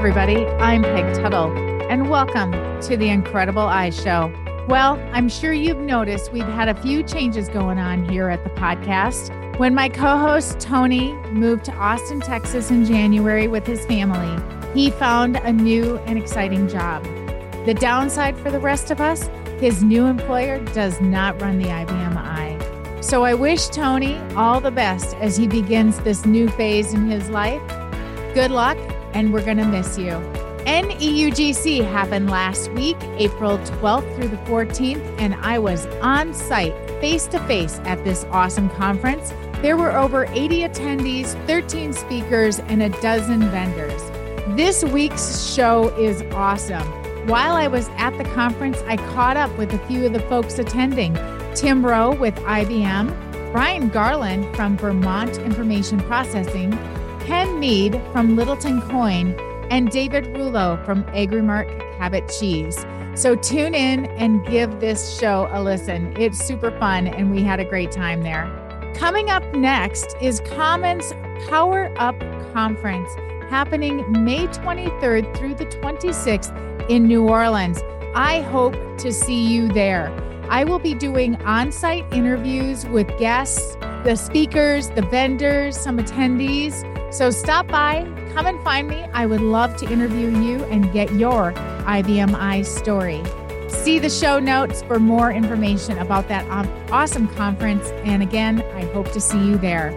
everybody. I'm Peg Tuttle, and welcome to the Incredible i Show. Well, I'm sure you've noticed we've had a few changes going on here at the podcast. When my co host Tony moved to Austin, Texas in January with his family, he found a new and exciting job. The downside for the rest of us, his new employer does not run the IBM i. So I wish Tony all the best as he begins this new phase in his life. Good luck and we're going to miss you. NEUGC happened last week, April 12th through the 14th, and I was on site face to face at this awesome conference. There were over 80 attendees, 13 speakers, and a dozen vendors. This week's show is awesome. While I was at the conference, I caught up with a few of the folks attending Tim Rowe with IBM, Brian Garland from Vermont Information Processing, Ken Meade from Littleton Coin, and David Rouleau from Agrimark Cabot Cheese. So tune in and give this show a listen. It's super fun, and we had a great time there. Coming up next is Commons Power Up Conference happening May 23rd through the 26th in New Orleans. I hope to see you there. I will be doing on site interviews with guests, the speakers, the vendors, some attendees. So stop by, come and find me. I would love to interview you and get your i story. See the show notes for more information about that awesome conference. And again, I hope to see you there.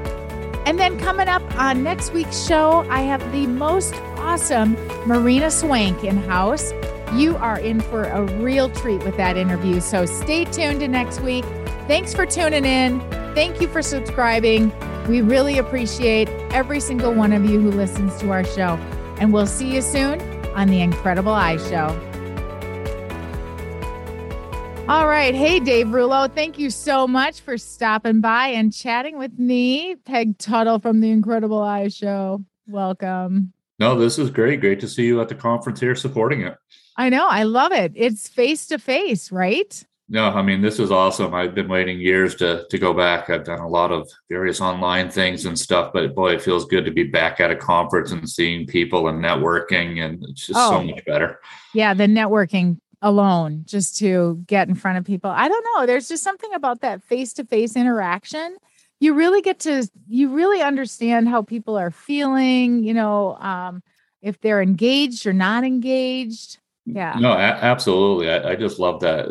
And then coming up on next week's show, I have the most awesome Marina Schwenk in house. You are in for a real treat with that interview. So stay tuned to next week. Thanks for tuning in. Thank you for subscribing. We really appreciate every single one of you who listens to our show. And we'll see you soon on The Incredible i Show. All right. Hey, Dave Rouleau. Thank you so much for stopping by and chatting with me, Peg Tuttle from The Incredible i Show. Welcome. No, this is great. Great to see you at the conference here supporting it. I know. I love it. It's face to face, right? No, I mean this is awesome. I've been waiting years to to go back. I've done a lot of various online things and stuff, but boy, it feels good to be back at a conference and seeing people and networking, and it's just oh, so much better. Yeah, the networking alone, just to get in front of people. I don't know. There's just something about that face to face interaction. You really get to you really understand how people are feeling. You know, um, if they're engaged or not engaged yeah. No a- absolutely. I, I, just love that.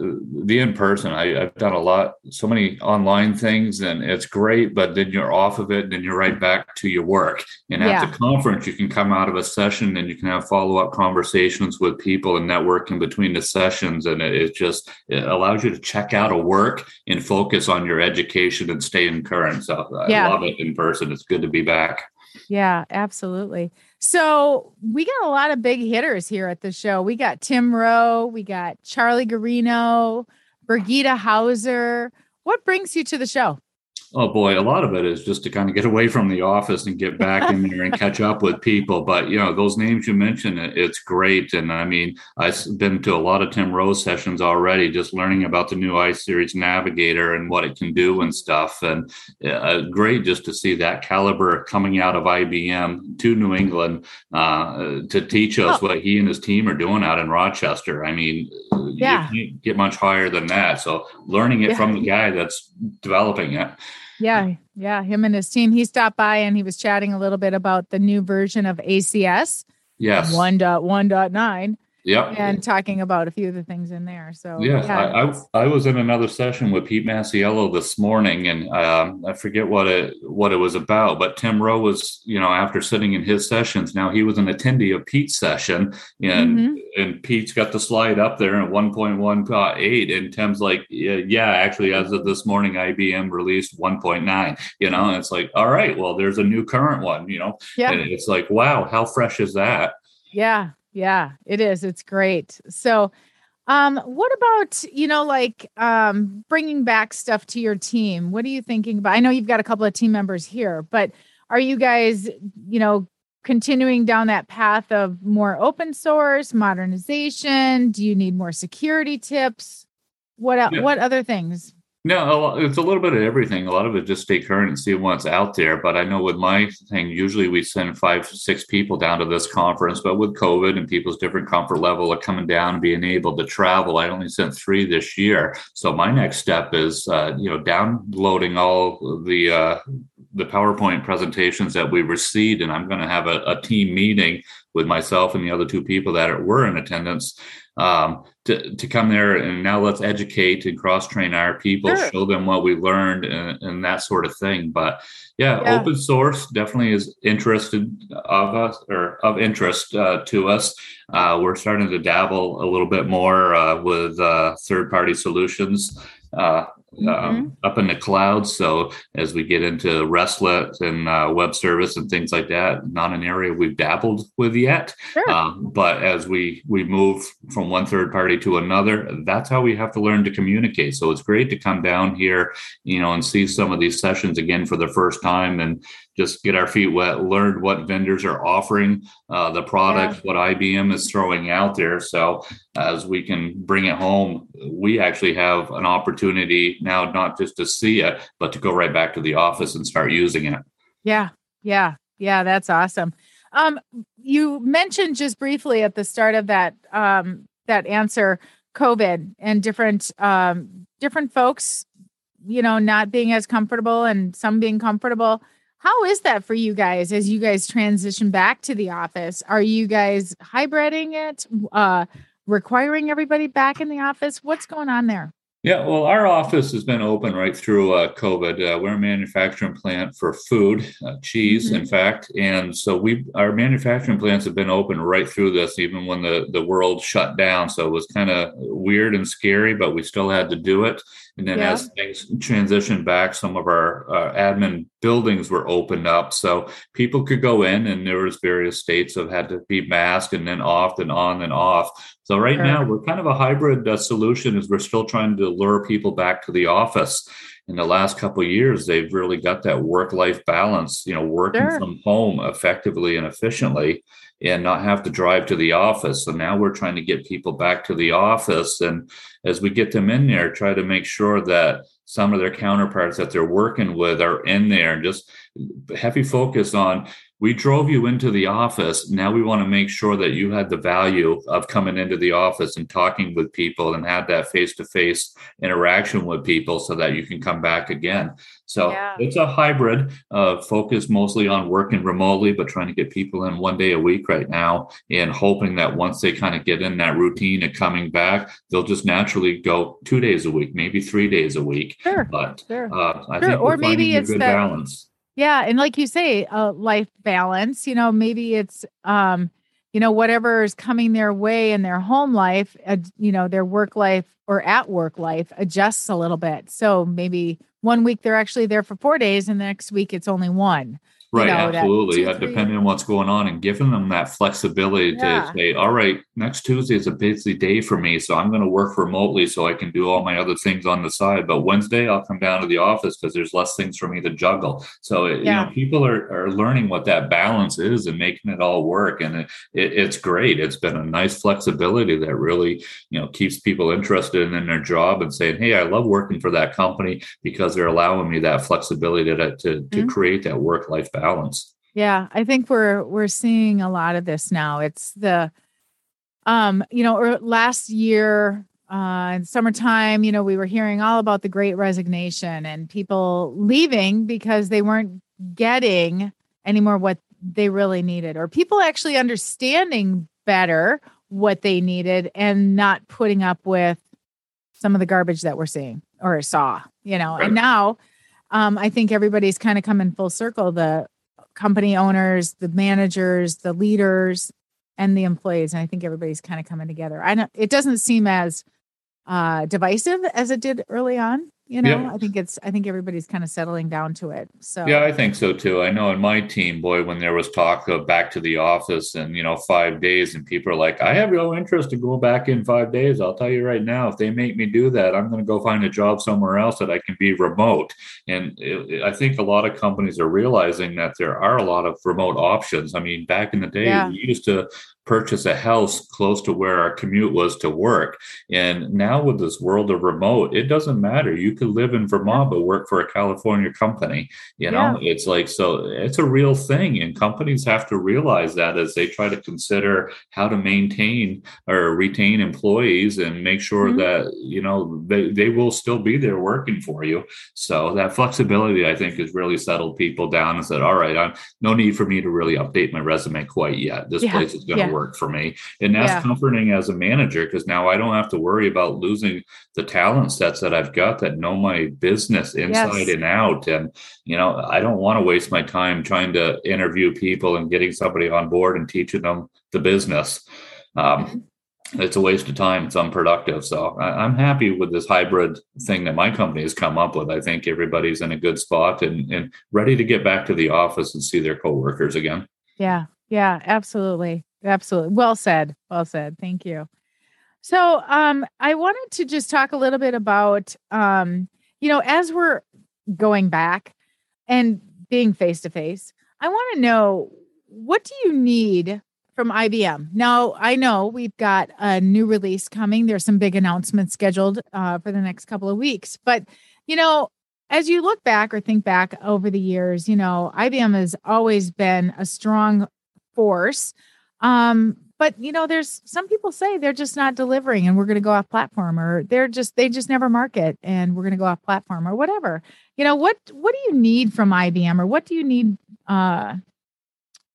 The in person I, have done a lot so many online things and it's great but then you're off of it and then you're right back to your work. And at yeah. the conference you can come out of a session and you can have follow-up conversations with people and network in between the sessions and it, it just it allows you to check out of work and focus on your education and stay in current. So i yeah. love it in person. It's good to be back. Yeah absolutely so we got a lot of big hitters here at the show. We got Tim Rowe, we got Charlie Guarino, Birgitta Hauser. What brings you to the show? Oh boy, a lot of it is just to kind of get away from the office and get back in there and catch up with people. But you know, those names you mentioned, it's great. And I mean, I've been to a lot of Tim Rowe's sessions already, just learning about the new iSeries Navigator and what it can do and stuff. And uh, great just to see that caliber coming out of IBM to New England uh, to teach us oh. what he and his team are doing out in Rochester. I mean, yeah. you can't get much higher than that. So learning it yeah. from the guy that's developing it. Yeah, yeah, him and his team. He stopped by and he was chatting a little bit about the new version of ACS. Yes. 1.1.9 yeah and talking about a few of the things in there so yes yeah, I, I, I was in another session with pete masiello this morning and um, i forget what it what it was about but tim rowe was you know after sitting in his sessions now he was an attendee of pete's session and mm-hmm. and pete's got the slide up there at 1.1.8 and tim's like yeah, yeah actually as of this morning ibm released 1.9 you know and it's like all right well there's a new current one you know? Yeah. And it's like wow how fresh is that? Yeah yeah, it is. It's great. So, um, what about you know, like um, bringing back stuff to your team? What are you thinking about? I know you've got a couple of team members here, but are you guys, you know, continuing down that path of more open source modernization? Do you need more security tips? What yeah. what other things? No, it's a little bit of everything. A lot of it just stay current and see what's out there. But I know with my thing, usually we send five, six people down to this conference. But with COVID and people's different comfort level of coming down and being able to travel, I only sent three this year. So my next step is, uh, you know, downloading all the uh, the PowerPoint presentations that we received, and I'm going to have a, a team meeting with myself and the other two people that were in attendance um, to, to come there and now let's educate and cross train our people, sure. show them what we learned and, and, that sort of thing. But yeah, yeah, open source definitely is interested of us or of interest uh, to us. Uh, we're starting to dabble a little bit more uh, with uh, third party solutions. Uh, um, mm-hmm. up in the clouds. So as we get into RESTlet and uh, web service and things like that, not an area we've dabbled with yet. Sure. Um, but as we we move from one third party to another, that's how we have to learn to communicate. So it's great to come down here, you know, and see some of these sessions again for the first time and just get our feet wet, learn what vendors are offering, uh, the products, yeah. what IBM is throwing out there. So as we can bring it home, we actually have an opportunity now, not just to see it, but to go right back to the office and start using it. Yeah, yeah, yeah. That's awesome. Um, you mentioned just briefly at the start of that um, that answer, COVID and different um, different folks, you know, not being as comfortable and some being comfortable how is that for you guys as you guys transition back to the office? Are you guys hybriding it, uh, requiring everybody back in the office? What's going on there? Yeah, well, our office has been open right through uh, COVID. Uh, we're a manufacturing plant for food, uh, cheese, mm-hmm. in fact, and so we our manufacturing plants have been open right through this, even when the the world shut down. So it was kind of weird and scary, but we still had to do it. And then yeah. as things transitioned back, some of our uh, admin buildings were opened up, so people could go in, and there was various states of had to be masked and then off and on and off. So right sure. now we're kind of a hybrid uh, solution, as we're still trying to lure people back to the office. In the last couple years, they've really got that work-life balance. You know, working sure. from home effectively and efficiently and not have to drive to the office. So now we're trying to get people back to the office. And as we get them in there, try to make sure that some of their counterparts that they're working with are in there and just heavy focus on we drove you into the office. Now we want to make sure that you had the value of coming into the office and talking with people and have that face to face interaction with people so that you can come back again. So yeah. it's a hybrid uh, focus mostly on working remotely, but trying to get people in one day a week right now and hoping that once they kind of get in that routine of coming back, they'll just naturally go two days a week, maybe three days a week. Sure. But sure. Uh, I sure. think or maybe it's a good that- balance yeah, and like you say, a life balance, you know, maybe it's um you know whatever is coming their way in their home life, uh, you know, their work life or at work life adjusts a little bit. So maybe one week they're actually there for 4 days and the next week it's only one. Right, you know, absolutely. Yeah, depending on what's going on and giving them that flexibility yeah. to say, all right, next Tuesday is a busy day for me. So I'm going to work remotely so I can do all my other things on the side. But Wednesday, I'll come down to the office because there's less things for me to juggle. So, yeah. you know, people are, are learning what that balance is and making it all work. And it, it, it's great. It's been a nice flexibility that really, you know, keeps people interested in, in their job and saying, hey, I love working for that company because they're allowing me that flexibility to, to, to mm-hmm. create that work life balance balance. Yeah, I think we're we're seeing a lot of this now. It's the um, you know, or last year uh in summertime, you know, we were hearing all about the great resignation and people leaving because they weren't getting anymore what they really needed or people actually understanding better what they needed and not putting up with some of the garbage that we're seeing or saw, you know. Right. And now um, I think everybody's kind of coming full circle. The company owners, the managers, the leaders, and the employees. And I think everybody's kind of coming together. I know it doesn't seem as uh, divisive as it did early on, you know yeah. i think it's i think everybody's kind of settling down to it so yeah i think so too i know in my team boy when there was talk of back to the office and you know five days and people are like i have no interest to go back in five days i'll tell you right now if they make me do that i'm going to go find a job somewhere else that i can be remote and it, i think a lot of companies are realizing that there are a lot of remote options i mean back in the day yeah. we used to purchase a house close to where our commute was to work. And now with this world of remote, it doesn't matter. You could live in Vermont but work for a California company. You know, yeah. it's like so it's a real thing. And companies have to realize that as they try to consider how to maintain or retain employees and make sure mm-hmm. that, you know, they, they will still be there working for you. So that flexibility, I think, has really settled people down and said, all right, I'm no need for me to really update my resume quite yet. This yeah. place is going to yeah. Work for me. And that's yeah. comforting as a manager because now I don't have to worry about losing the talent sets that I've got that know my business inside yes. and out. And, you know, I don't want to waste my time trying to interview people and getting somebody on board and teaching them the business. Um, mm-hmm it's a waste of time. It's unproductive. So I, am happy with this hybrid thing that my company has come up with. I think everybody's in a good spot and, and ready to get back to the office and see their coworkers again. Yeah. Yeah. Absolutely. Absolutely. Well said. Well said. Thank you. So um, I wanted to just talk a little bit about, um, you know, as we're going back and being face to face, I want to know what do you need from IBM. Now, I know we've got a new release coming. There's some big announcements scheduled uh, for the next couple of weeks. But, you know, as you look back or think back over the years, you know, IBM has always been a strong force. Um, but you know, there's some people say they're just not delivering and we're going to go off platform or they're just they just never market and we're going to go off platform or whatever. You know, what what do you need from IBM or what do you need uh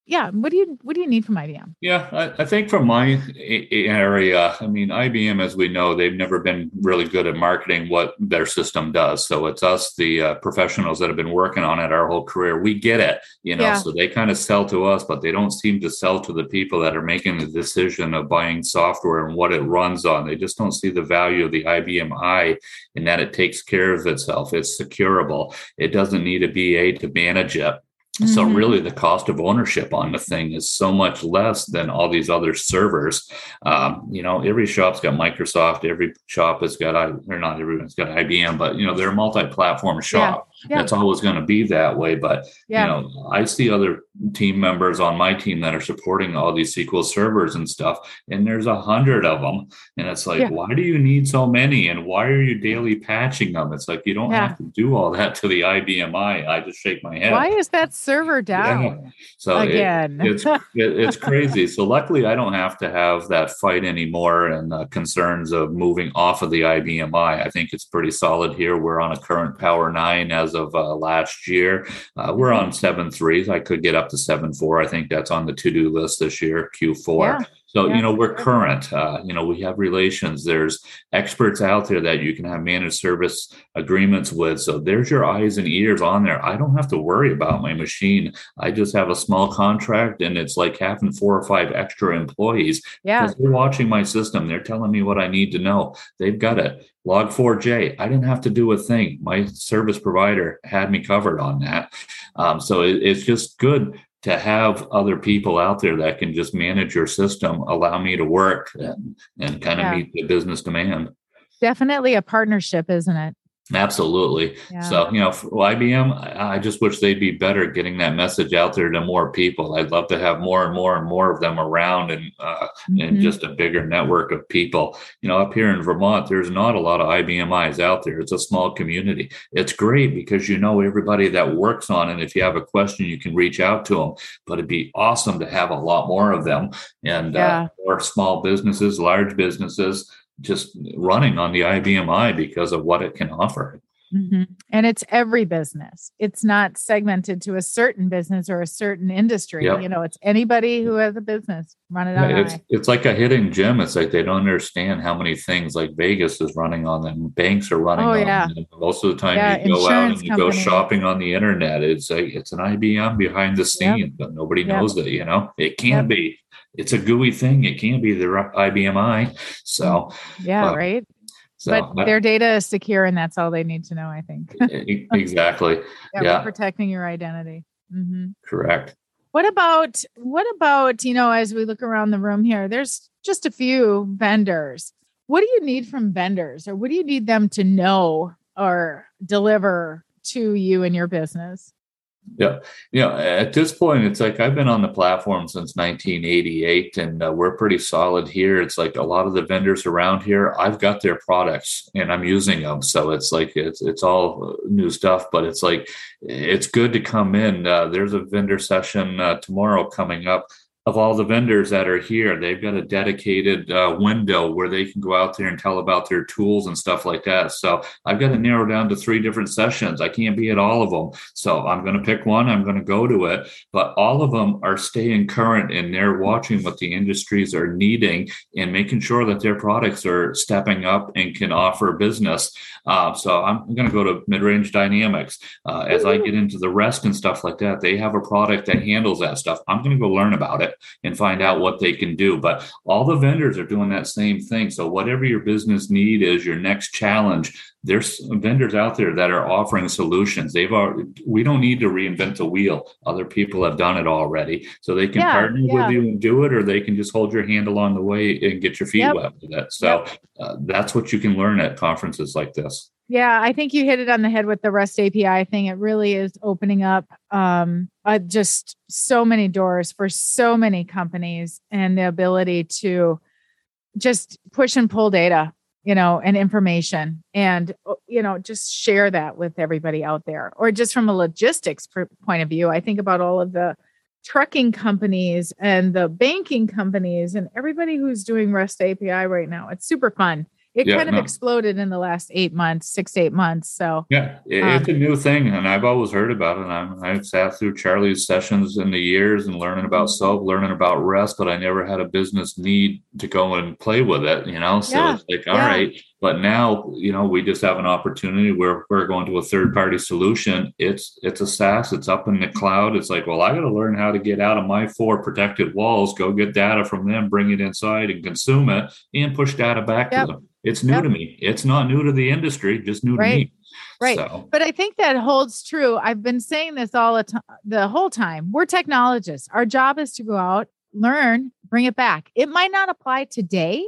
yeah what do you what do you need from ibm yeah I, I, think from my area i mean ibm as we know they've never been really good at marketing what their system does. So it's us the uh, professionals that have been working on it our whole career. We get it you know yeah. so they kind of sell to us but they don't seem to sell to the people that are making the decision of buying software and what it runs on. They just don't see the value of the ibm i in that it takes care of itself. It's securable. It doesn't need a ba to manage it Mm-hmm. So really, the cost of ownership on the thing is so much less than all these other servers. Um, you know, every shop's got Microsoft. Every shop has got, or not everyone's got IBM, but you know, they're a multi-platform shop. Yeah. That's always going to be that way. But yeah. you know, I see other team members on my team that are supporting all these SQL servers and stuff, and there's a hundred of them, and it's like, yeah. why do you need so many, and why are you daily patching them? It's like you don't have to do all that to the IBM i. I just shake my head. Why is that server down? Yeah. So again, it, it's it, it's crazy. So luckily, I don't have to have that fight anymore and uh, concerns of moving off of the IBM i. I think it's pretty solid here. We're on a current Power Nine as of uh, last year. Uh, we're on seven threes. I could get up to seven four. I think that's on the to do list this year. Q four. Yeah. So, yeah. you know, we're current. Uh, you know, we have relations. There's experts out there that you can have managed service agreements with. So there's your eyes and ears on there. I don't have to worry about my machine. I just have a small contract and it's like having four or five extra employees. Yeah. They're watching my system. They're telling me what I need to know. They've got it. Log4j, I didn't have to do a thing. My service provider had me covered on that. Um, so it, it's just good to have other people out there that can just manage your system, allow me to work and, and kind of yeah. meet the business demand. Definitely a partnership, isn't it? Absolutely. Yeah. So, you know, for IBM, I just wish they'd be better getting that message out there to more people. I'd love to have more and more and more of them around and uh, mm-hmm. and just a bigger network of people. You know, up here in Vermont, there's not a lot of IBMIs out there. It's a small community. It's great because you know everybody that works on it. If you have a question, you can reach out to them. But it'd be awesome to have a lot more of them and uh, yeah. uh, more small businesses, large businesses just running on the IBM i because of what it can offer. Mm-hmm. And it's every business. It's not segmented to a certain business or a certain industry. Yep. You know, it's anybody who has a business run it on. It's, it's like a hidden gem. It's like they don't understand how many things like Vegas is running on them. Banks are running oh, on yeah. them. Most of the time yeah, you go out and you company. go shopping on the internet. It's a, it's an IBM behind the scenes, yep. but nobody yep. knows that, you know, it can be it's a GUI thing. It can't be the IBM i. So yeah, right. So, but their data is secure, and that's all they need to know. I think exactly. yeah, yeah. protecting your identity. Mm-hmm. Correct. What about what about you know as we look around the room here? There's just a few vendors. What do you need from vendors, or what do you need them to know or deliver to you and your business? Yeah. You know, at this point, it's like I've been on the platform since 1988 and uh, we're pretty solid here. It's like a lot of the vendors around here, I've got their products and I'm using them. So it's like, it's, it's all new stuff, but it's like, it's good to come in. Uh, there's a vendor session uh, tomorrow coming up of all the vendors that are here. They've got a dedicated uh, window where they can go out there and tell about their tools and stuff like that. So I've got to narrow down to three different sessions. I can't be at all of them. So I'm going to pick one. I'm going to go to it. But all of them are staying current and they're watching what the industries are needing and making sure that their products are stepping up and can offer business. Uh, so I'm going to go to Midrange Dynamics. Uh, as I get into the rest and stuff like that, they have a product that handles that stuff. I'm going to go learn about it and find out what they can do. But all the vendors are doing that same thing. So whatever your business need is, your next challenge, there's vendors out there that are offering solutions. They've already, we don't need to reinvent the wheel. Other people have done it already. So they can yeah, partner yeah. with you and do it, or they can just hold your hand along the way and get your feet yep. wet with it. So yep. uh, that's what you can learn at conferences like this. Yeah, I think you hit it on the head with the REST API thing. It really is opening up um, uh, just so many doors for so many companies and the ability to just push and pull data, you know, and information and, uh, you know, just share that with everybody out there. Or just from a logistics point of view, I think about all of the trucking companies and the banking companies and everybody who's doing REST API right now. It's super fun it yeah, kind of no. exploded in the last eight months, six eight months. So yeah, it, um, it's a new thing, and I've always heard about it. I'm, I've sat through Charlie's sessions in the years and learning about mm-hmm. Learning about rest, but I never had a business need to go and play with it. You know, so yeah, it's like all yeah. right. But now, you know, we just have an opportunity where we're going to a third party solution. It's it's a SaaS, it's up in the cloud. It's like, well, I got to learn how to get out of my four protected walls, go get data from them, bring it inside and consume it, and push data back yep. to them. It's new yep. to me. It's not new to the industry, just new right. to me. Right. So. But I think that holds true. I've been saying this all the time, the whole time. We're technologists. Our job is to go out, learn, bring it back. It might not apply today.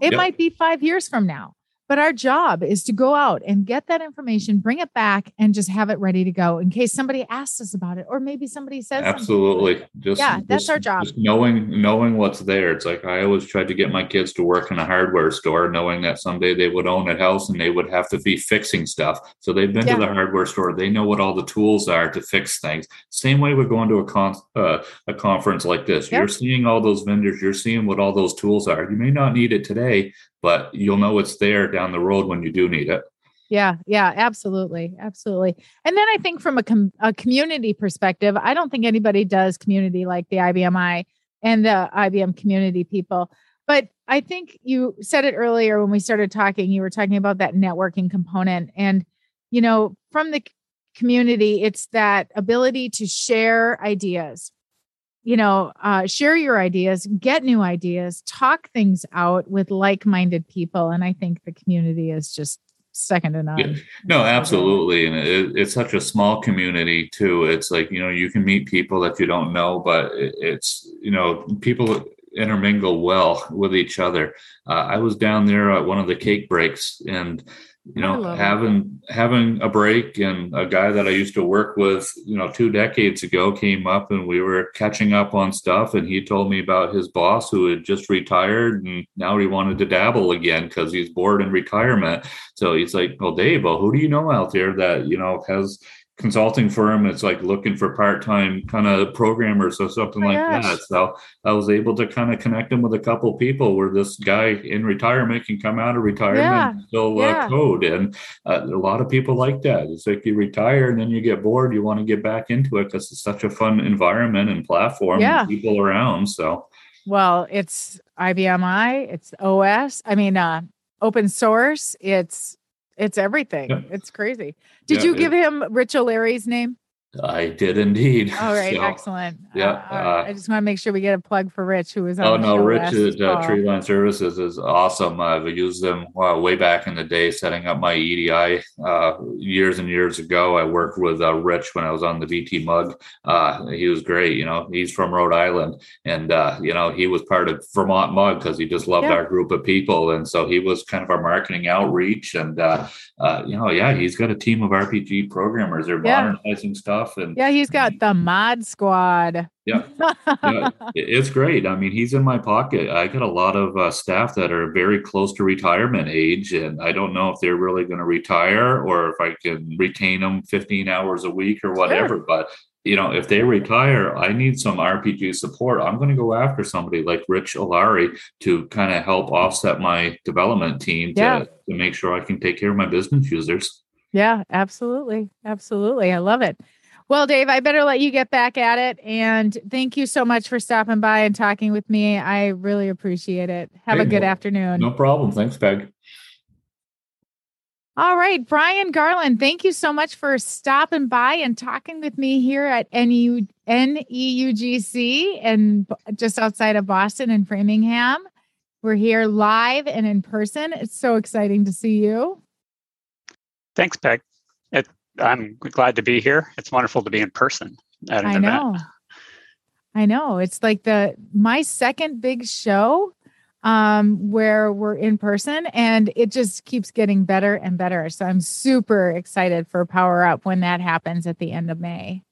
It yep. might be 5 years from now. But our job is to go out and get that information, bring it back, and just have it ready to go in case somebody asks us about it, or maybe somebody says absolutely. Just yeah, that's just, our job. knowing knowing what's there. It's like I always tried to get my kids to work in a hardware store, knowing that someday they would own a house and they would have to be fixing stuff. So they've been yeah. to the hardware store. They know what all the tools are to fix things. Same way we're going to a con uh, a conference like this. Yep. You're seeing all those vendors. You're seeing what all those tools are. You may not need it today, but you'll know it's there down the road when you do need it. Yeah, yeah, absolutely, absolutely. And then I think from a, com- a community perspective, I don't think anybody does community like the IBMI and the IBM community people. But I think you said it earlier when we started talking. You were talking about that networking component, and you know, from the community, it's that ability to share ideas, you know, uh, share your ideas, get new ideas, talk things out with like minded people. And I think the community is just second to none. Yeah. No, absolutely. And it, it's such a small community, too. It's like, you know, you can meet people that you don't know, but it's, you know, people intermingle well with each other. Uh, I was down there at one of the cake breaks and you know having having a break and a guy that i used to work with you know two decades ago came up and we were catching up on stuff and he told me about his boss who had just retired and now he wanted to dabble again because he's bored in retirement. So he's like well dave well who do you know out there that you know has consulting firm it's like looking for part-time kind of programmers or something oh like gosh. that so i was able to kind of connect them with a couple people where this guy in retirement can come out of retirement yeah. and still uh, yeah. uh, code and uh, a lot of people like that it's like you retire and then you get bored you want to get back into it because it's such a fun environment and platform yeah. and people around so well it's ibmi it's os i mean uh open source it's it's everything. Yeah. It's crazy. Did yeah, you give him Rich O'Leary's name? I did indeed. All right, so, excellent. Yeah, uh, uh, I just want to make sure we get a plug for Rich, who was on. Oh no, Rich at uh, Treeline Services is awesome. I've used them uh, way back in the day, setting up my EDI uh, years and years ago. I worked with uh, Rich when I was on the VT Mug. he was great. You know, he's from Rhode Island, and you know he was part of Vermont Mug because he just loved yeah. our group of people, and so he was kind of our marketing outreach. And you know, yeah, he's got a team of RPG programmers. They're yeah. modernizing stuff stuff. And yeah, he's got the mod squad. Yeah, yeah it's great. I mean, he's in my pocket. I got a lot of uh, staff that are very close to retirement age, and I don't know if they're really going to retire or if I can retain them 15 hours a week or whatever. Sure. But you know, if they retire, I need some RPG support. I'm going to go after somebody like Rich Alari to kind of help offset my development team to, yeah. to make sure I can take care of my business users. Yeah, absolutely. Absolutely. I love it. Well, Dave, I better let you get back at it. And thank you so much for stopping by and talking with me. I really appreciate it. Have hey, a good no, afternoon. No problem. Thanks, Peg. All right, Brian Garland, thank you so much for stopping by and talking with me here at NEU, NEUGC and just outside of Boston and Framingham. We're here live and in person. It's so exciting to see you. Thanks, Peg. It, I'm glad to be here. It's wonderful to be in person at an I know. Event. I know. It's like the my second big show um, where we're in person and it just keeps getting better and better. So I'm super excited for Power Up when that happens at the end of May.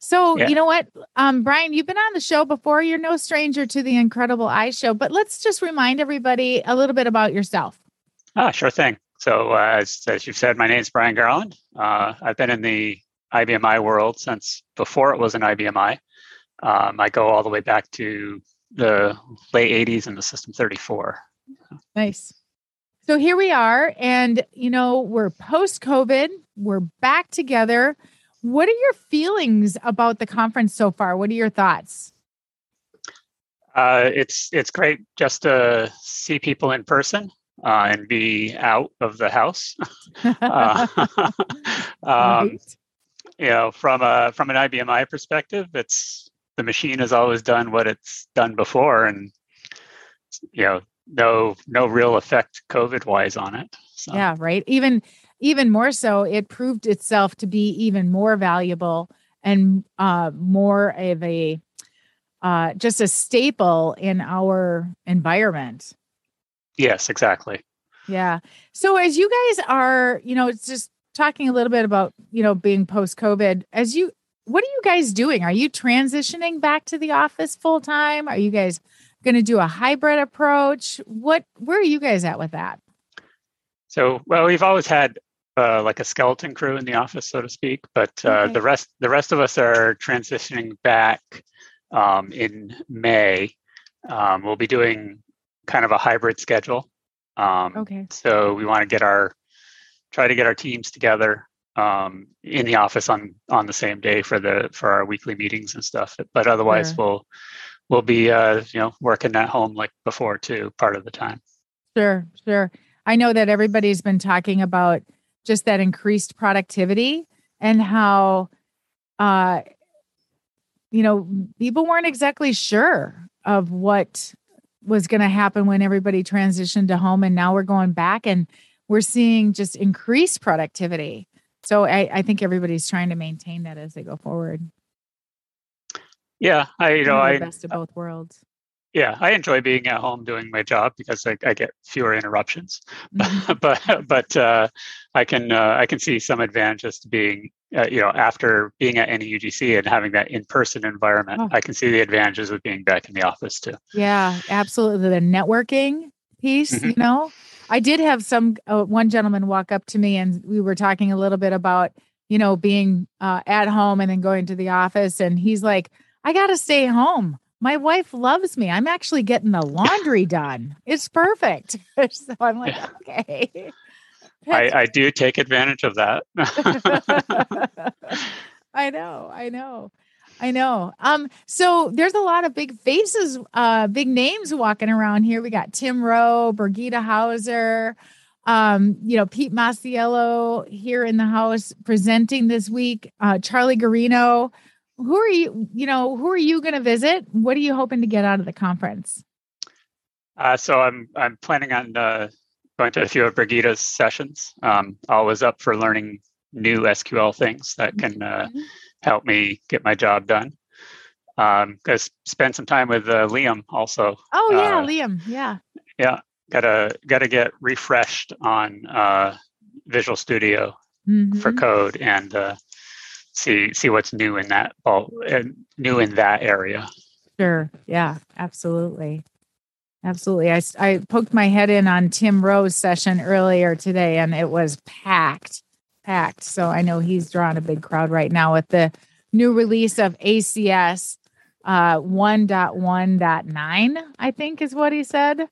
So, yeah. you know what, um, Brian, you've been on the show before. You're no stranger to the Incredible i Show, but let's just remind everybody a little bit about yourself. Ah, sure thing. So, uh, as, as you've said, my name is Brian Garland. Uh, I've been in the IBMI world since before it was an IBMI. Um, I go all the way back to the late 80s and the System 34. Nice. So here we are, and you know, we're post COVID, we're back together. What are your feelings about the conference so far? What are your thoughts? Uh, it's it's great just to see people in person uh, and be out of the house. uh, um, right. You know, from a from an IBMI perspective, it's the machine has always done what it's done before, and you know, no no real effect COVID wise on it. So. Yeah, right. Even even more so, it proved itself to be even more valuable and uh, more of a uh, just a staple in our environment. Yes, exactly. Yeah. So as you guys are, you know, it's just talking a little bit about, you know, being post COVID, as you what are you guys doing? Are you transitioning back to the office full time? Are you guys going to do a hybrid approach? What where are you guys at with that? So, well, we've always had uh, like a skeleton crew in the office, so to speak, but uh, okay. the rest the rest of us are transitioning back um, in May. Um, we'll be doing kind of a hybrid schedule. Um, okay. So we want to get our try to get our teams together um, in the office on on the same day for the for our weekly meetings and stuff. But otherwise, sure. we'll we'll be uh, you know working at home like before too, part of the time. Sure, sure. I know that everybody's been talking about just that increased productivity and how uh you know people weren't exactly sure of what was going to happen when everybody transitioned to home and now we're going back and we're seeing just increased productivity so I, I think everybody's trying to maintain that as they go forward. Yeah, I you know I best of both worlds. Yeah, I enjoy being at home doing my job because I, I get fewer interruptions. Mm-hmm. but but uh, I can uh, I can see some advantages to being uh, you know after being at NEUGC and having that in person environment. Oh. I can see the advantages of being back in the office too. Yeah, absolutely. The networking piece, mm-hmm. you know, I did have some uh, one gentleman walk up to me and we were talking a little bit about you know being uh, at home and then going to the office and he's like I got to stay home. My wife loves me. I'm actually getting the laundry done. It's perfect. so I'm like, okay. I, I do take advantage of that. I know, I know. I know. Um, so there's a lot of big faces, uh, big names walking around here. We got Tim Rowe, Birgitta Hauser, um, you know, Pete Masiello here in the house presenting this week, uh, Charlie Guarino. Who are you, you know, who are you going to visit? What are you hoping to get out of the conference? Uh, so I'm I'm planning on uh, going to a few of Birgitta's sessions. Um, always up for learning new SQL things that can uh, mm-hmm help me get my job done. Um, because spend some time with uh, Liam also. Oh yeah, uh, Liam. Yeah. Yeah, gotta gotta get refreshed on uh, Visual Studio mm-hmm. for code, and uh, see see what's new in that well, new in that area. Sure. Yeah. Absolutely. Absolutely. I, I poked my head in on Tim Rowe's session earlier today and it was packed, packed. So I know he's drawing a big crowd right now with the new release of ACS uh, 1.1.9, I think is what he said.